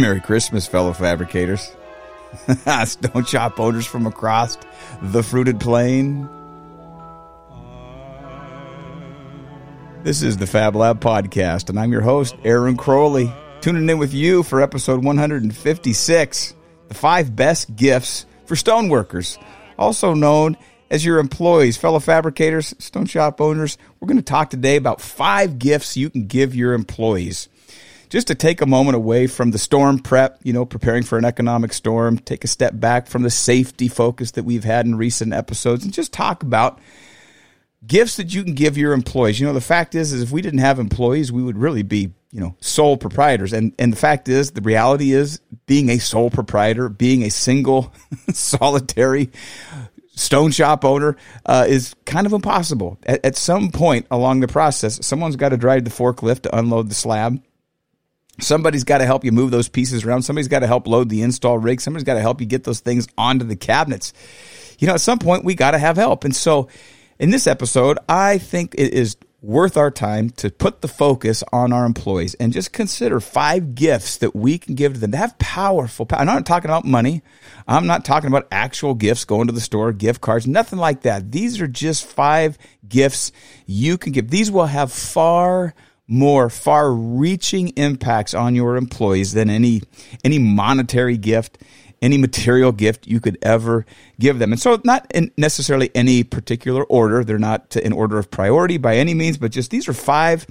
Merry Christmas, fellow fabricators. Stone shop owners from across the fruited plain. This is the Fab Lab Podcast, and I'm your host, Aaron Crowley, tuning in with you for episode 156 The Five Best Gifts for Stoneworkers, also known as your employees, fellow fabricators, stone shop owners. We're going to talk today about five gifts you can give your employees just to take a moment away from the storm prep, you know, preparing for an economic storm, take a step back from the safety focus that we've had in recent episodes and just talk about gifts that you can give your employees. You know, the fact is, is if we didn't have employees, we would really be, you know, sole proprietors. And, and the fact is, the reality is being a sole proprietor, being a single, solitary, stone shop owner uh, is kind of impossible. At, at, some point along the process, someone's got to drive the forklift to unload the slab. Somebody's got to help you move those pieces around. Somebody's got to help load the install rig. Somebody's got to help you get those things onto the cabinets. You know, at some point, we got to have help. And so, in this episode, I think it is worth our time to put the focus on our employees and just consider five gifts that we can give to them to have powerful. I'm not talking about money. I'm not talking about actual gifts going to the store, gift cards, nothing like that. These are just five gifts you can give. These will have far more far reaching impacts on your employees than any any monetary gift any material gift you could ever give them. And so, not in necessarily any particular order. They're not in order of priority by any means, but just these are five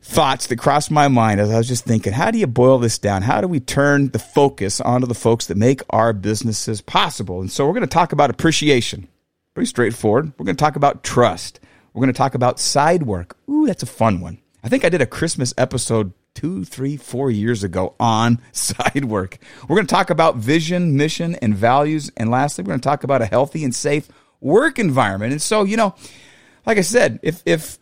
thoughts that crossed my mind as I was just thinking, how do you boil this down? How do we turn the focus onto the folks that make our businesses possible? And so, we're going to talk about appreciation. Pretty straightforward. We're going to talk about trust. We're going to talk about side work. Ooh, that's a fun one. I think I did a Christmas episode two, three, four years ago on side work. We're going to talk about vision, mission, and values. And lastly, we're going to talk about a healthy and safe work environment. And so, you know, like I said, if, if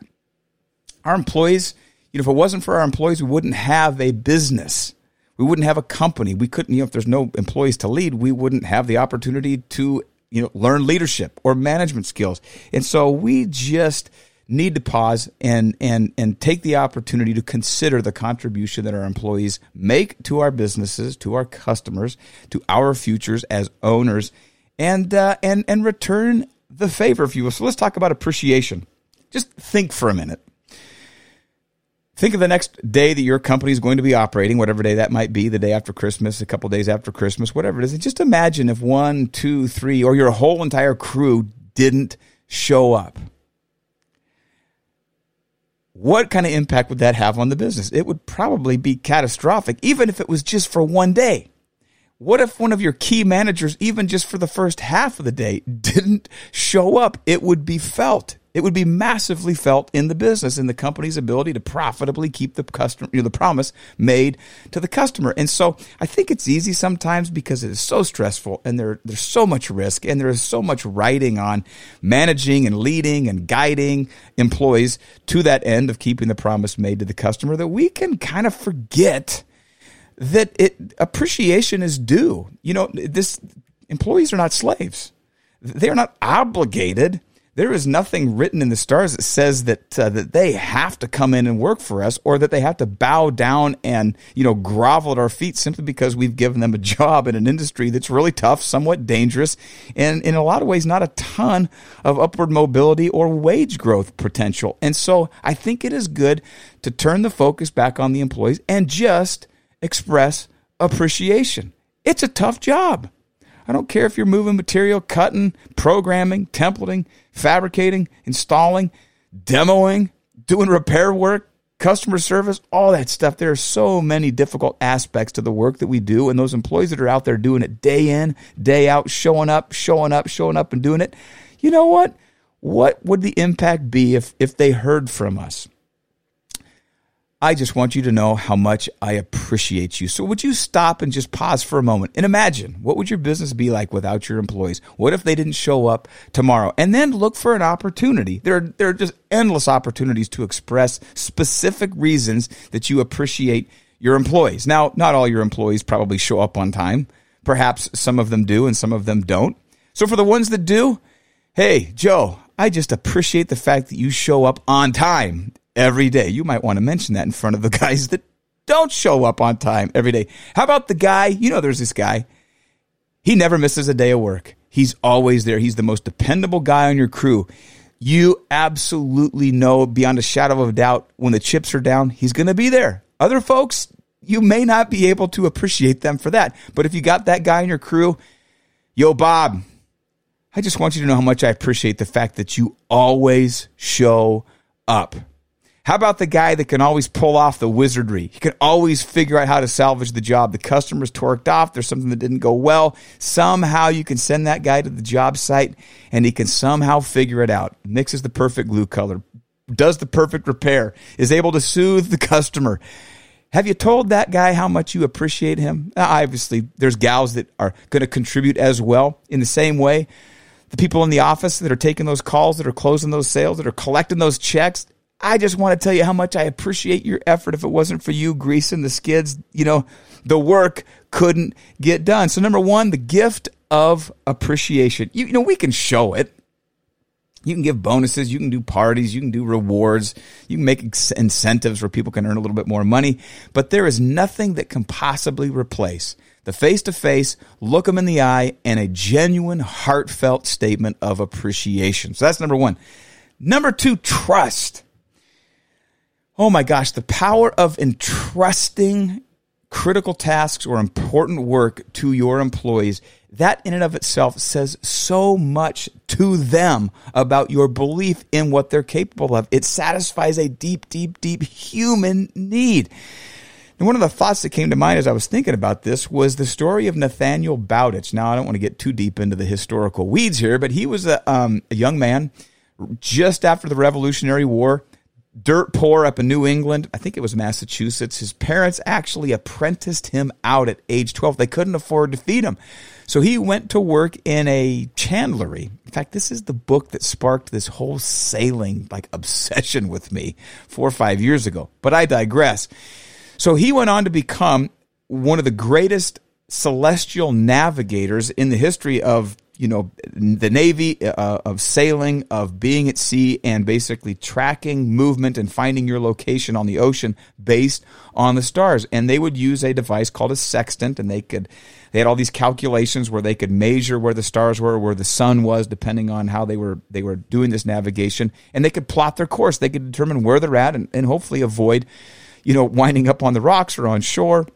our employees, you know, if it wasn't for our employees, we wouldn't have a business. We wouldn't have a company. We couldn't, you know, if there's no employees to lead, we wouldn't have the opportunity to, you know, learn leadership or management skills. And so we just, need to pause and and and take the opportunity to consider the contribution that our employees make to our businesses, to our customers, to our futures as owners, and uh, and and return the favor, if you will. So let's talk about appreciation. Just think for a minute. Think of the next day that your company is going to be operating, whatever day that might be, the day after Christmas, a couple days after Christmas, whatever it is. And just imagine if one, two, three, or your whole entire crew didn't show up what kind of impact would that have on the business? It would probably be catastrophic, even if it was just for one day. What if one of your key managers, even just for the first half of the day, didn't show up? It would be felt it would be massively felt in the business in the company's ability to profitably keep the customer, you know, the promise made to the customer. And so I think it's easy sometimes because it is so stressful and there, there's so much risk and there is so much writing on managing and leading and guiding employees to that end of keeping the promise made to the customer that we can kind of forget that it appreciation is due. You know, this employees are not slaves. They are not obligated there is nothing written in the stars that says that uh, that they have to come in and work for us or that they have to bow down and you know grovel at our feet simply because we've given them a job in an industry that's really tough, somewhat dangerous, and in a lot of ways not a ton of upward mobility or wage growth potential. And so I think it is good to turn the focus back on the employees and just express appreciation. It's a tough job. I don't care if you're moving material, cutting, programming, templating, fabricating, installing, demoing, doing repair work, customer service, all that stuff. There are so many difficult aspects to the work that we do. And those employees that are out there doing it day in, day out, showing up, showing up, showing up, and doing it, you know what? What would the impact be if, if they heard from us? I just want you to know how much I appreciate you. So would you stop and just pause for a moment and imagine what would your business be like without your employees? What if they didn't show up tomorrow? And then look for an opportunity. There are, there are just endless opportunities to express specific reasons that you appreciate your employees. Now, not all your employees probably show up on time. Perhaps some of them do and some of them don't. So for the ones that do, hey, Joe, I just appreciate the fact that you show up on time every day. You might want to mention that in front of the guys that don't show up on time every day. How about the guy? You know, there's this guy. He never misses a day of work. He's always there. He's the most dependable guy on your crew. You absolutely know beyond a shadow of a doubt when the chips are down, he's going to be there. Other folks, you may not be able to appreciate them for that. But if you got that guy in your crew, yo, Bob, I just want you to know how much I appreciate the fact that you always show up. How about the guy that can always pull off the wizardry? He can always figure out how to salvage the job. The customer's torqued off. There's something that didn't go well. Somehow you can send that guy to the job site and he can somehow figure it out. Mixes the perfect glue color, does the perfect repair, is able to soothe the customer. Have you told that guy how much you appreciate him? Obviously, there's gals that are going to contribute as well in the same way. The people in the office that are taking those calls, that are closing those sales, that are collecting those checks. I just want to tell you how much I appreciate your effort. If it wasn't for you greasing the skids, you know, the work couldn't get done. So, number one, the gift of appreciation. You, you know, we can show it. You can give bonuses, you can do parties, you can do rewards, you can make incentives where people can earn a little bit more money, but there is nothing that can possibly replace the face to face, look them in the eye, and a genuine, heartfelt statement of appreciation. So that's number one. Number two, trust. Oh my gosh, the power of entrusting critical tasks or important work to your employees that in and of itself says so much to them about your belief in what they're capable of. It satisfies a deep, deep, deep human need. And one of the thoughts that came to mind as I was thinking about this was the story of Nathaniel Bowditch. Now, I don't want to get too deep into the historical weeds here, but he was a, um, a young man just after the Revolutionary War dirt poor up in New England. I think it was Massachusetts. His parents actually apprenticed him out at age 12. They couldn't afford to feed him. So he went to work in a chandlery. In fact, this is the book that sparked this whole sailing like obsession with me four or five years ago. But I digress. So he went on to become one of the greatest celestial navigators in the history of you know the navy uh, of sailing of being at sea and basically tracking movement and finding your location on the ocean based on the stars. And they would use a device called a sextant and they could they had all these calculations where they could measure where the stars were where the sun was depending on how they were they were doing this navigation. And they could plot their course. They could determine where they're at and, and hopefully avoid you know winding up on the rocks or on shore.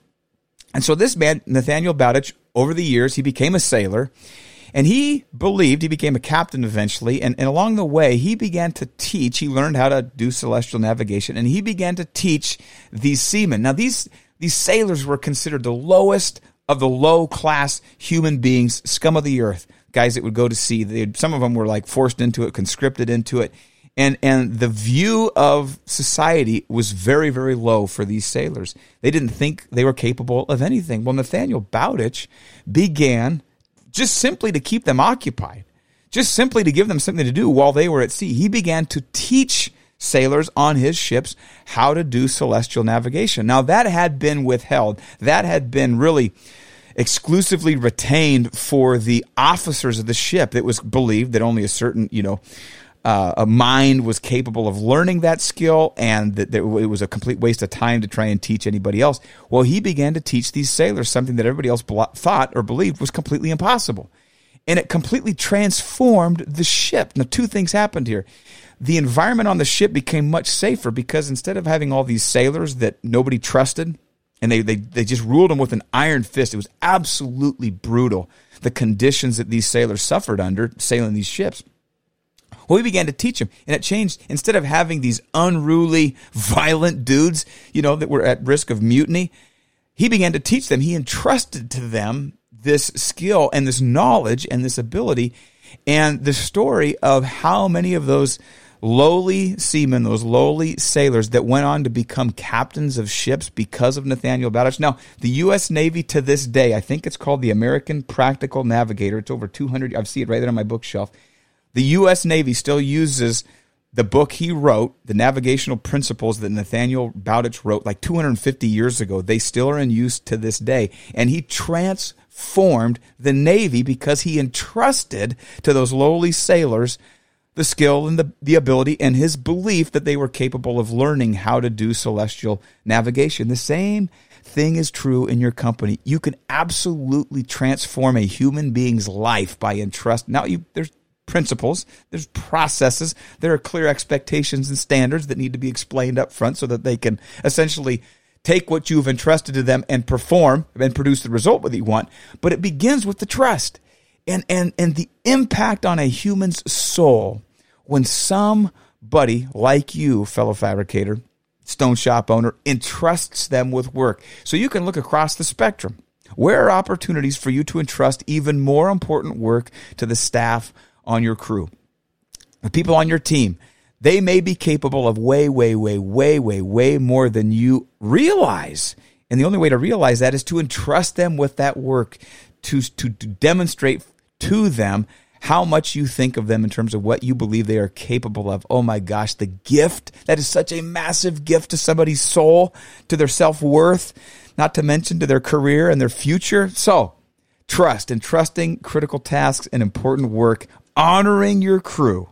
And so this man nathaniel bowditch over the years he became a sailor and he believed, he became a captain eventually, and, and along the way, he began to teach. He learned how to do celestial navigation, and he began to teach these seamen. Now, these, these sailors were considered the lowest of the low class human beings, scum of the earth, guys that would go to sea. They, some of them were like forced into it, conscripted into it. And, and the view of society was very, very low for these sailors. They didn't think they were capable of anything. Well, Nathaniel Bowditch began just simply to keep them occupied, just simply to give them something to do while they were at sea. He began to teach sailors on his ships how to do celestial navigation. Now, that had been withheld, that had been really exclusively retained for the officers of the ship. It was believed that only a certain, you know, uh, a mind was capable of learning that skill and that, it was a complete waste of time to try and teach anybody else. Well, he began to teach these sailors something that everybody else thought or believed was completely impossible. And it completely transformed the ship. Now, two things happened here. The environment on the ship became much safer because instead of having all these sailors that nobody trusted and they, they, they just ruled them with an iron fist, it was absolutely brutal. The conditions that these sailors suffered under sailing these ships. Well, we began to teach him, and it changed. Instead of having these unruly, violent dudes, you know, that were at risk of mutiny, he began to teach them. He entrusted to them this skill and this knowledge and this ability, and the story of how many of those lowly seamen, those lowly sailors that went on to become captains of ships because of Nathaniel Bowditch. Now, the U.S. Navy to this day, I think it's called the American Practical Navigator. It's over 200. I see it right there on my bookshelf. The U.S. Navy still uses the book he wrote, the navigational principles that Nathaniel Bowditch wrote like 250 years ago. They still are in use to this day. And he transformed the Navy because he entrusted to those lowly sailors the skill and the, the ability and his belief that they were capable of learning how to do celestial navigation. The same thing is true in your company. You can absolutely transform a human being's life by entrust. Now, you, there's principles, there's processes, there are clear expectations and standards that need to be explained up front so that they can essentially take what you've entrusted to them and perform and produce the result that you want. But it begins with the trust and, and, and the impact on a human's soul when somebody like you, fellow fabricator, stone shop owner, entrusts them with work. So you can look across the spectrum. Where are opportunities for you to entrust even more important work to the staff on your crew? The people on your team, they may be capable of way, way, way, way, way, way more than you realize. And the only way to realize that is to entrust them with that work, to, to, to demonstrate to them how much you think of them in terms of what you believe they are capable of. Oh my gosh, the gift that is such a massive gift to somebody's soul, to their self worth, not to mention to their career and their future. So, trust and trusting critical tasks and important work, honoring your crew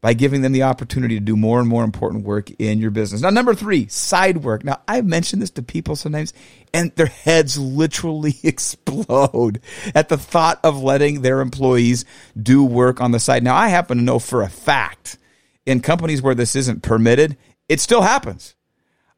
by giving them the opportunity to do more and more important work in your business. Now, number three, side work. Now, I've mentioned this to people sometimes, and their heads literally explode at the thought of letting their employees do work on the side. Now, I happen to know for a fact in companies where this isn't permitted, it still happens.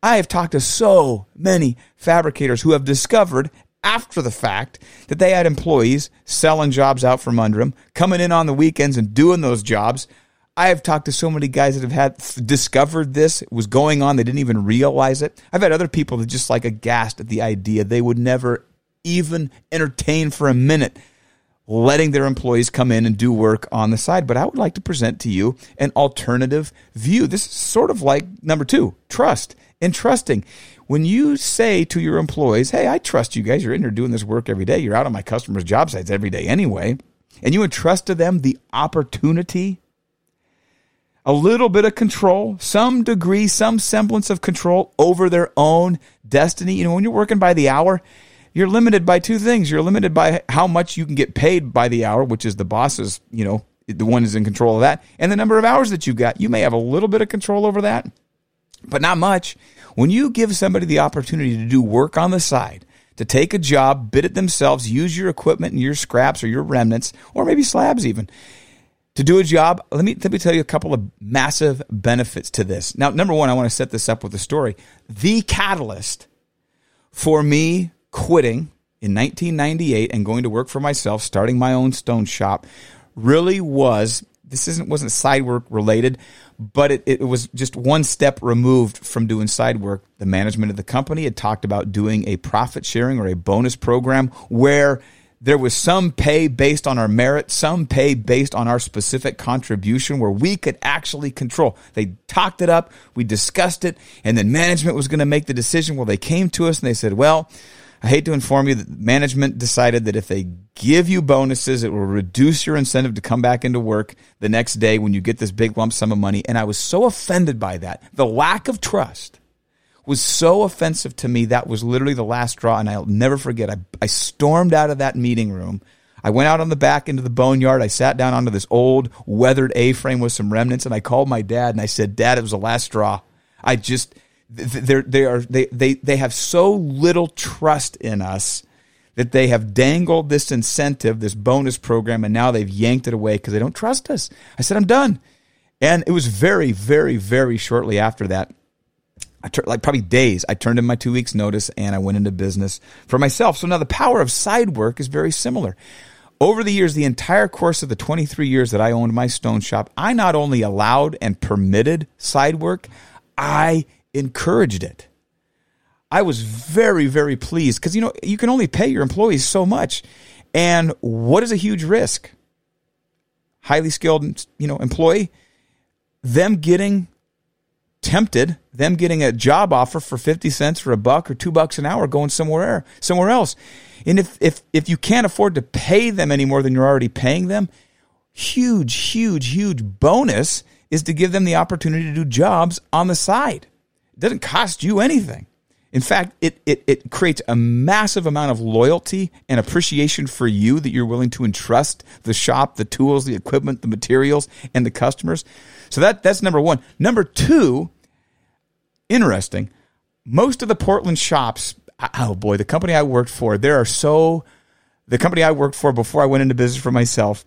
I have talked to so many fabricators who have discovered after the fact that they had employees selling jobs out from under them, coming in on the weekends and doing those jobs I have talked to so many guys that have had discovered this was going on. They didn't even realize it. I've had other people that just like aghast at the idea. They would never even entertain for a minute letting their employees come in and do work on the side. But I would like to present to you an alternative view. This is sort of like number two, trust and trusting. When you say to your employees, Hey, I trust you guys. You're in here doing this work every day. You're out on my customers' job sites every day anyway. And you entrust to them the opportunity a little bit of control, some degree, some semblance of control over their own destiny. You know, when you're working by the hour, you're limited by two things. You're limited by how much you can get paid by the hour, which is the boss's, you know, the one is in control of that, and the number of hours that you've got. You may have a little bit of control over that, but not much. When you give somebody the opportunity to do work on the side, to take a job, bid it themselves, use your equipment and your scraps or your remnants, or maybe slabs even, to do a job, let me let me tell you a couple of massive benefits to this. Now, number one, I want to set this up with a story. The catalyst for me quitting in 1998 and going to work for myself, starting my own stone shop, really was this isn't wasn't side work related, but it, it was just one step removed from doing side work. The management of the company had talked about doing a profit sharing or a bonus program where there was some pay based on our merit, some pay based on our specific contribution where we could actually control. They talked it up, we discussed it, and then management was going to make the decision. Well, they came to us and they said, well, I hate to inform you that management decided that if they give you bonuses, it will reduce your incentive to come back into work the next day when you get this big lump sum of money. And I was so offended by that. The lack of trust was so offensive to me. That was literally the last straw. And I'll never forget. I, I stormed out of that meeting room. I went out on the back into the boneyard. I sat down onto this old weathered A frame with some remnants and I called my dad and I said, Dad, it was the last straw. I just, they're, they are, they, they, they have so little trust in us that they have dangled this incentive, this bonus program, and now they've yanked it away because they don't trust us. I said, I'm done. And it was very, very, very shortly after that I tur- like probably days, I turned in my two weeks notice and I went into business for myself. So now the power of side work is very similar. Over the years, the entire course of the 23 years that I owned my stone shop, I not only allowed and permitted side work, I encouraged it. I was very, very pleased because, you know, you can only pay your employees so much. And what is a huge risk? Highly skilled, you know, employee, them getting tempted them getting a job offer for 50 cents for a buck or two bucks an hour going somewhere er, somewhere else and if if if you can't afford to pay them any more than you're already paying them huge huge huge bonus is to give them the opportunity to do jobs on the side it doesn't cost you anything In fact, it, it, it creates a massive amount of loyalty and appreciation for you that you're willing to entrust the shop, the tools, the equipment, the materials, and the customers. So that, that's number one. Number two, interesting, most of the Portland shops, oh boy, the company I worked for, there are so, the company I worked for before I went into business for myself,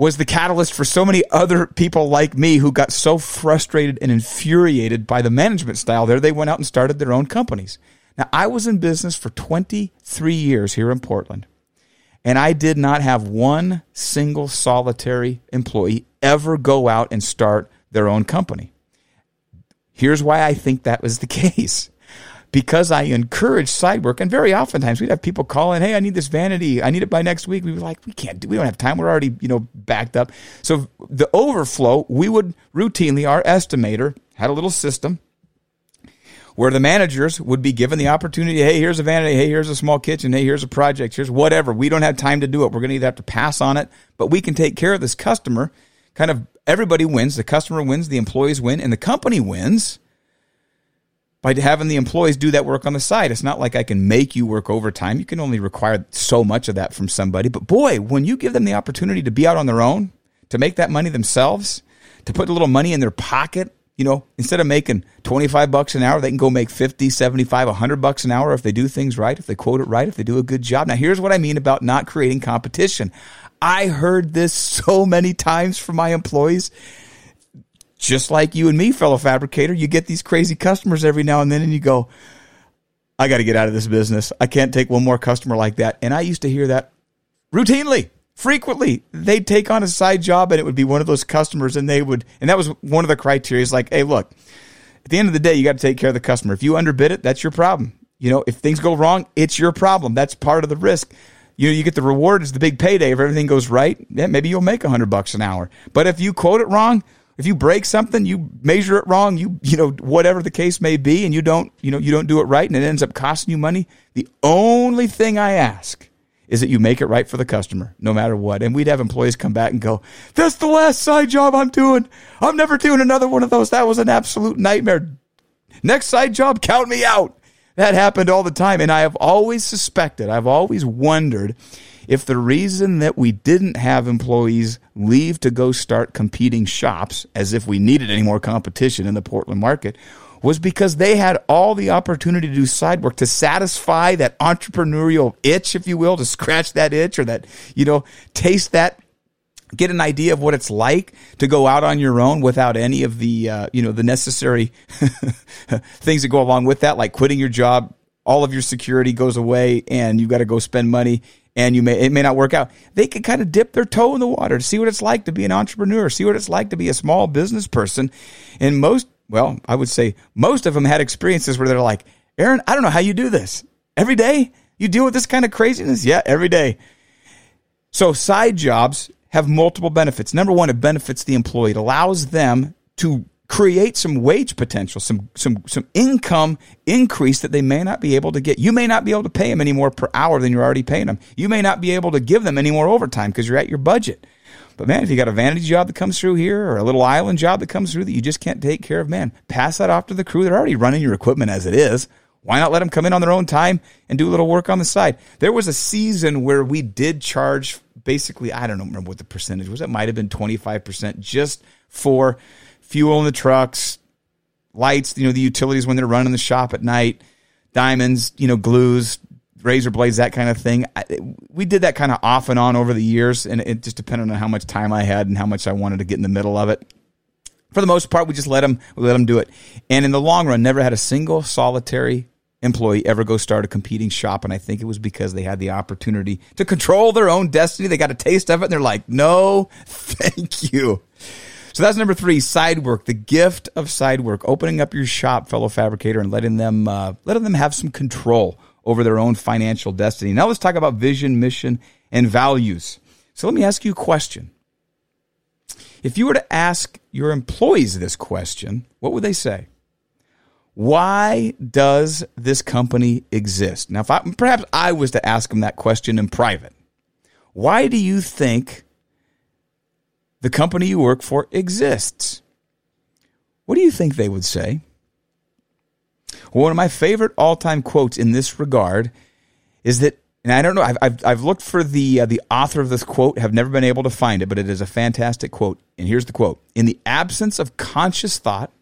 was the catalyst for so many other people like me who got so frustrated and infuriated by the management style there, they went out and started their own companies. Now, I was in business for 23 years here in Portland, and I did not have one single solitary employee ever go out and start their own company. Here's why I think that was the case because I encourage side work, and very oftentimes we'd have people call in, "Hey, I need this vanity. I need it by next week." We were like, "We can't do. We don't have time. We're already, you know, backed up." So the overflow, we would routinely, our estimator had a little system where the managers would be given the opportunity. Hey, here's a vanity. Hey, here's a small kitchen. Hey, here's a project. Here's whatever. We don't have time to do it. We're going to either have to pass on it, but we can take care of this customer. Kind of everybody wins. The customer wins. The employees win, and the company wins by having the employees do that work on the side. It's not like I can make you work overtime. You can only require so much of that from somebody. But boy, when you give them the opportunity to be out on their own, to make that money themselves, to put a little money in their pocket, you know, instead of making 25 bucks an hour, they can go make 50, 75, 100 bucks an hour if they do things right, if they quote it right, if they do a good job. Now, here's what I mean about not creating competition. I heard this so many times from my employees just like you and me, fellow fabricator, you get these crazy customers every now and then and you go, I got to get out of this business. I can't take one more customer like that. And I used to hear that routinely, frequently. They'd take on a side job and it would be one of those customers and they would, and that was one of the criteria is like, hey, look, at the end of the day, you got to take care of the customer. If you underbid it, that's your problem. You know, if things go wrong, it's your problem. That's part of the risk. You know, you get the reward is the big payday. If everything goes right, yeah, maybe you'll make a hundred bucks an hour. But if you quote it wrong, if you break something, you measure it wrong, you you know whatever the case may be, and you don't you know you don't do it right, and it ends up costing you money. The only thing I ask is that you make it right for the customer, no matter what. And we'd have employees come back and go, "That's the last side job I'm doing. I'm never doing another one of those. That was an absolute nightmare. Next side job, count me out." That happened all the time, and I have always suspected, I've always wondered if the reason that we didn't have employees leave to go start competing shops as if we needed any more competition in the Portland market was because they had all the opportunity to do side work to satisfy that entrepreneurial itch, if you will, to scratch that itch or that, you know, taste that get an idea of what it's like to go out on your own without any of the uh, you know the necessary things that go along with that like quitting your job all of your security goes away and you've got to go spend money and you may it may not work out. They can kind of dip their toe in the water to see what it's like to be an entrepreneur, see what it's like to be a small business person. And most, well, I would say most of them had experiences where they're like, Aaron, I don't know how you do this. Every day you deal with this kind of craziness? Yeah, every day. So side jobs have multiple benefits. Number one, it benefits the employee. It allows them to create some wage potential, some some some income increase that they may not be able to get. You may not be able to pay them any more per hour than you're already paying them. You may not be able to give them any more overtime because you're at your budget. But man, if you got a vanity job that comes through here or a little island job that comes through that you just can't take care of, man, pass that off to the crew. They're already running your equipment as it is. Why not let them come in on their own time and do a little work on the side? There was a season where we did charge basically, I don't remember what the percentage was. It might have been 25% just for fuel in the trucks, lights, you know, the utilities when they're running the shop at night, diamonds, you know, glues, razor blades, that kind of thing. we did that kind of off and on over the years, and it just depended on how much time I had and how much I wanted to get in the middle of it. For the most part, we just let them we let them do it, and in the long run, never had a single solitary employee ever go start a competing shop. And I think it was because they had the opportunity to control their own destiny. They got a taste of it, and they're like, "No, thank you." So that's number three, side work, the gift of side work, opening up your shop, fellow fabricator, and letting them uh, letting them have some control over their own financial destiny. Now let's talk about vision, mission, and values. So let me ask you a question. If you were to ask your employees this question, what would they say? Why does this company exist? Now, if I, perhaps I was to ask them that question in private, why do you think the company you work for exists. What do you think they would say? One of my favorite all time quotes in this regard is that, and I don't know, I've, I've, I've looked for the, uh, the author of this quote, have never been able to find it, but it is a fantastic quote. And here's the quote In the absence of conscious thought,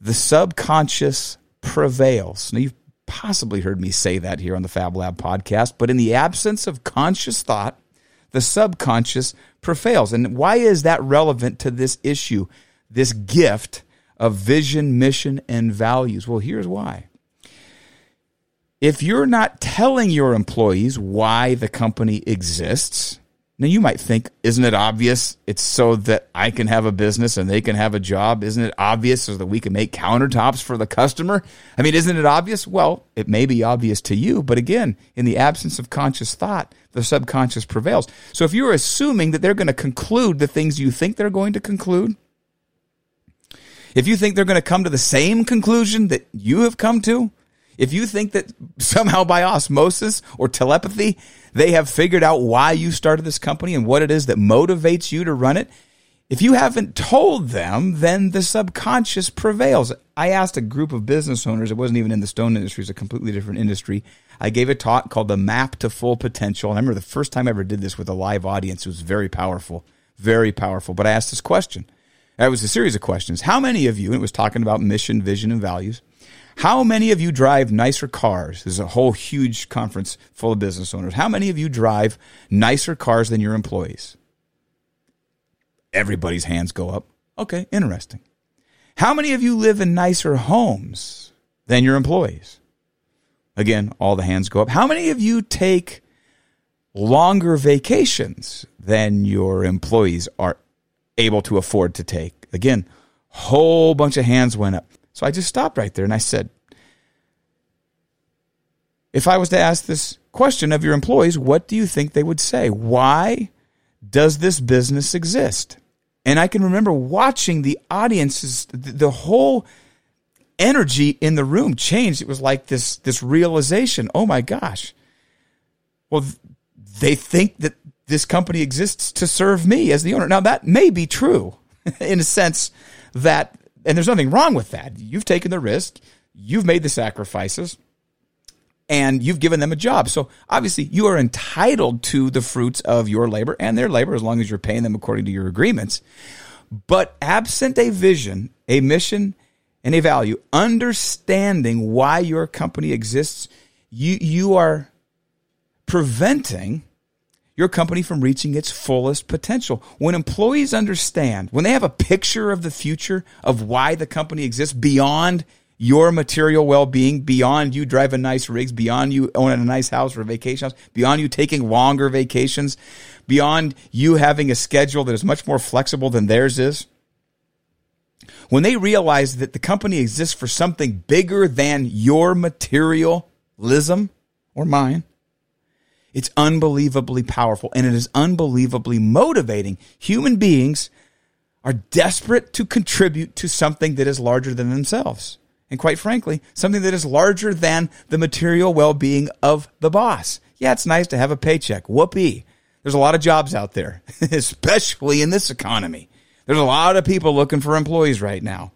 the subconscious prevails. Now, you've possibly heard me say that here on the Fab Lab podcast, but in the absence of conscious thought, the subconscious prevails. And why is that relevant to this issue, this gift of vision, mission, and values? Well, here's why. If you're not telling your employees why the company exists, now you might think, isn't it obvious? It's so that I can have a business and they can have a job. Isn't it obvious so that we can make countertops for the customer? I mean, isn't it obvious? Well, it may be obvious to you, but again, in the absence of conscious thought, the subconscious prevails. So if you're assuming that they're going to conclude the things you think they're going to conclude, if you think they're going to come to the same conclusion that you have come to, if you think that somehow by osmosis or telepathy, they have figured out why you started this company and what it is that motivates you to run it, if you haven't told them, then the subconscious prevails. I asked a group of business owners, it wasn't even in the stone industry, it's a completely different industry. I gave a talk called The Map to Full Potential. And I remember the first time I ever did this with a live audience, it was very powerful, very powerful. But I asked this question. It was a series of questions. How many of you, and it was talking about mission, vision, and values, how many of you drive nicer cars? There's a whole huge conference full of business owners. How many of you drive nicer cars than your employees? Everybody's hands go up. Okay, interesting. How many of you live in nicer homes than your employees? Again, all the hands go up. How many of you take longer vacations than your employees are able to afford to take? Again, whole bunch of hands went up. So I just stopped right there and I said, if I was to ask this question of your employees, what do you think they would say? Why does this business exist? And I can remember watching the audiences, the whole energy in the room changed. It was like this, this realization. Oh my gosh. Well, they think that this company exists to serve me as the owner. Now that may be true in a sense that and there's nothing wrong with that. You've taken the risk, you've made the sacrifices, and you've given them a job. So obviously, you are entitled to the fruits of your labor and their labor as long as you're paying them according to your agreements. But absent a vision, a mission, and a value, understanding why your company exists, you, you are preventing your company from reaching its fullest potential. When employees understand, when they have a picture of the future of why the company exists beyond your material well-being, beyond you driving nice rigs, beyond you owning a nice house or a vacation house, beyond you taking longer vacations, beyond you having a schedule that is much more flexible than theirs is. When they realize that the company exists for something bigger than your materialism or mine, it's unbelievably powerful and it is unbelievably motivating. Human beings are desperate to contribute to something that is larger than themselves. And quite frankly, something that is larger than the material well being of the boss. Yeah, it's nice to have a paycheck. Whoopee. There's a lot of jobs out there, especially in this economy. There's a lot of people looking for employees right now.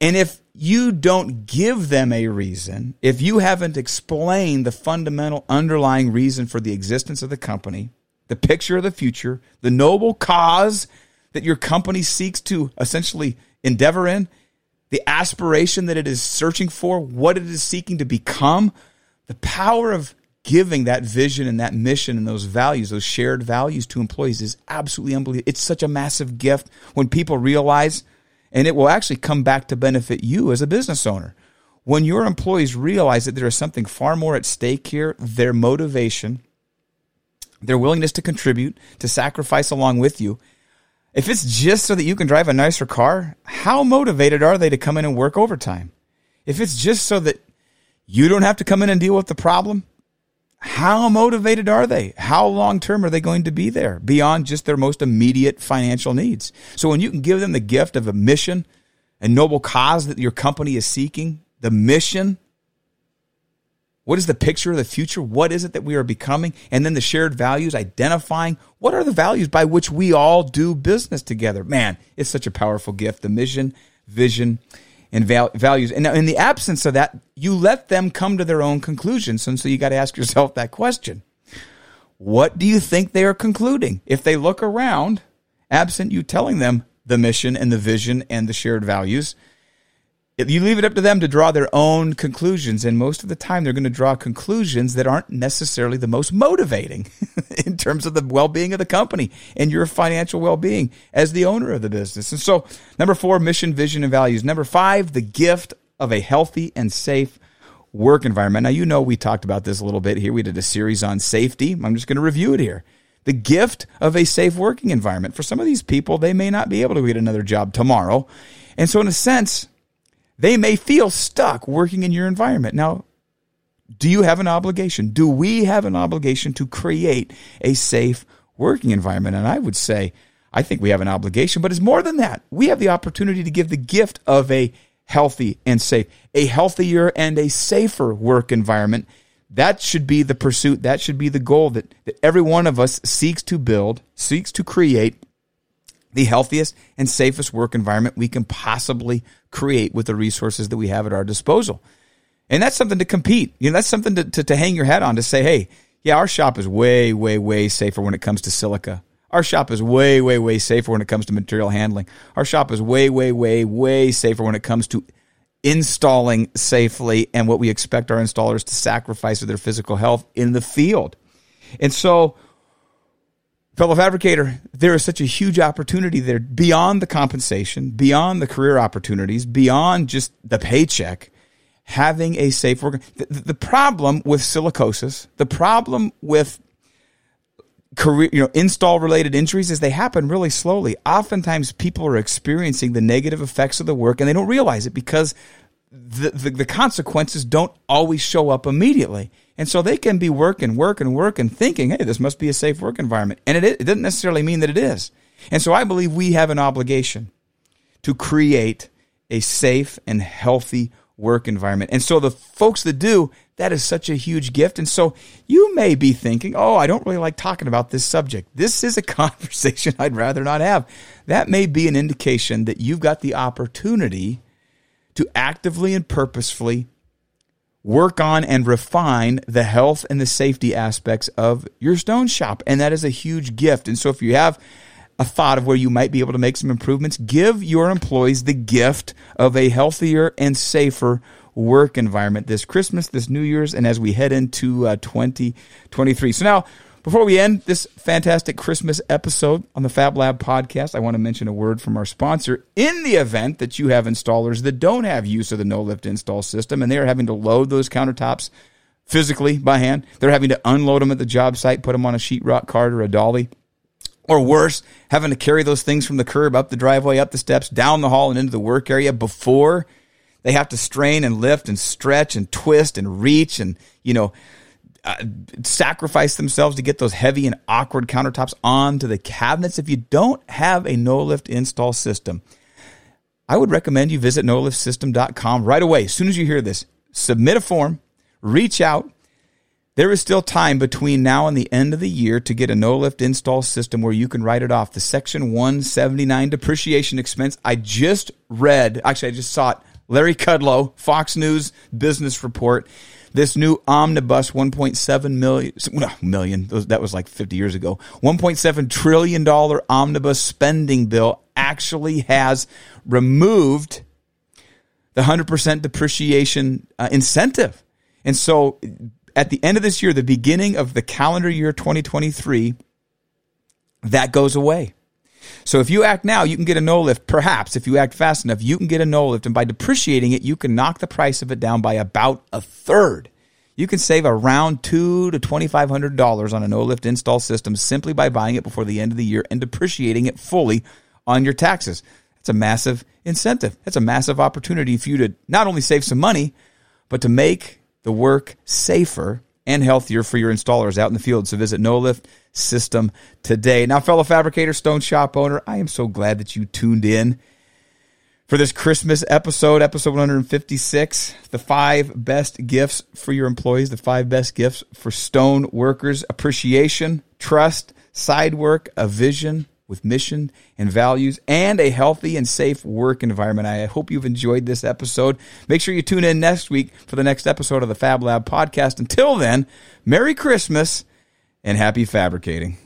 And if you don't give them a reason, if you haven't explained the fundamental underlying reason for the existence of the company, the picture of the future, the noble cause that your company seeks to essentially endeavor in, the aspiration that it is searching for, what it is seeking to become, the power of giving that vision and that mission and those values, those shared values to employees is absolutely unbelievable. It's such a massive gift when people realize and it will actually come back to benefit you as a business owner. When your employees realize that there is something far more at stake here, their motivation, their willingness to contribute, to sacrifice along with you, if it's just so that you can drive a nicer car, how motivated are they to come in and work overtime? If it's just so that you don't have to come in and deal with the problem, how motivated are they? How long term are they going to be there beyond just their most immediate financial needs? So when you can give them the gift of a mission, a noble cause that your company is seeking, the mission, what is the picture of the future? What is it that we are becoming? And then the shared values, identifying what are the values by which we all do business together. Man, it's such a powerful gift. The mission, vision, and val- values. And now, in the absence of that, you let them come to their own conclusions. And so you got to ask yourself that question. What do you think they are concluding? If they look around, absent you telling them the mission and the vision and the shared values, you leave it up to them to draw their own conclusions. And most of the time, they're going to draw conclusions that aren't necessarily the most motivating in terms of the well being of the company and your financial well being as the owner of the business. And so, number four, mission, vision, and values. Number five, the gift of a healthy and safe work environment. Now, you know, we talked about this a little bit here. We did a series on safety. I'm just going to review it here. The gift of a safe working environment. For some of these people, they may not be able to get another job tomorrow. And so, in a sense, they may feel stuck working in your environment. Now, do you have an obligation? Do we have an obligation to create a safe working environment? And I would say, I think we have an obligation, but it's more than that. We have the opportunity to give the gift of a healthy and safe, a healthier and a safer work environment. That should be the pursuit. That should be the goal that, that every one of us seeks to build, seeks to create the healthiest and safest work environment we can possibly create with the resources that we have at our disposal. And that's something to compete. You know, that's something to, to, to hang your hat on to say, hey, yeah, our shop is way, way, way safer when it comes to silica. Our shop is way, way, way safer when it comes to material handling. Our shop is way, way, way, way safer when it comes to installing safely and what we expect our installers to sacrifice of their physical health in the field. And so fellow fabricator, there is such a huge opportunity there beyond the compensation, beyond the career opportunities, beyond just the paycheck. Having a safe work. The, problem with silicosis, the problem with career, you know, install related injuries is they happen really slowly. Oftentimes people are experiencing the negative effects of the work and they don't realize it because the, the, the consequences don't always show up immediately. And so they can be working, working, working, thinking, hey, this must be a safe work environment. And it, it doesn't necessarily mean that it is. And so I believe we have an obligation to create a safe and healthy work environment. And so the folks that do, that is such a huge gift. And so you may be thinking, oh, I don't really like talking about this subject. This is a conversation I'd rather not have. That may be an indication that you've got the opportunity to actively and purposefully work on and refine the health and the safety aspects of your stone shop. And that is a huge gift. And so if you have a thought of where you might be able to make some improvements, give your employees the gift of a healthier and safer work environment this Christmas, this New Year's, and as we head into uh, 2023. So now, before we end this fantastic Christmas episode on the Fab Lab podcast, I want to mention a word from our sponsor. In the event that you have installers that don't have use of the no lift install system and they are having to load those countertops physically by hand, they're having to unload them at the job site, put them on a sheetrock cart or a dolly, or worse, having to carry those things from the curb up the driveway, up the steps, down the hall, and into the work area before they have to strain and lift and stretch and twist and reach and, you know, uh, sacrifice themselves to get those heavy and awkward countertops onto the cabinets. If you don't have a no lift install system, I would recommend you visit noliftsystem.com right away. As soon as you hear this, submit a form, reach out. There is still time between now and the end of the year to get a no lift install system where you can write it off. The Section 179 depreciation expense. I just read, actually, I just saw it. Larry Kudlow, Fox News business report this new omnibus 1.7 million, million, that was like 50 years ago, 1.7 trillion dollar omnibus spending bill actually has removed the 100% depreciation uh, incentive. And so at the end of this year, the beginning of the calendar year 2023, that goes away. So if you act now, you can get a no lift. Perhaps if you act fast enough, you can get a no lift. And by depreciating it, you can knock the price of it down by about a third. You can save around two to twenty five hundred dollars on a no lift install system simply by buying it before the end of the year and depreciating it fully on your taxes. That's a massive incentive. That's a massive opportunity for you to not only save some money, but to make the work safer and healthier for your installers out in the field. So visit No Lift System today. Now, fellow fabricator, stone shop owner, I am so glad that you tuned in for this Christmas episode, episode 156. The five best gifts for your employees, the five best gifts for stone workers appreciation, trust, side work, a vision with mission and values and a healthy and safe work environment. I hope you've enjoyed this episode. Make sure you tune in next week for the next episode of the Fab Lab podcast. Until then, Merry Christmas and happy fabricating.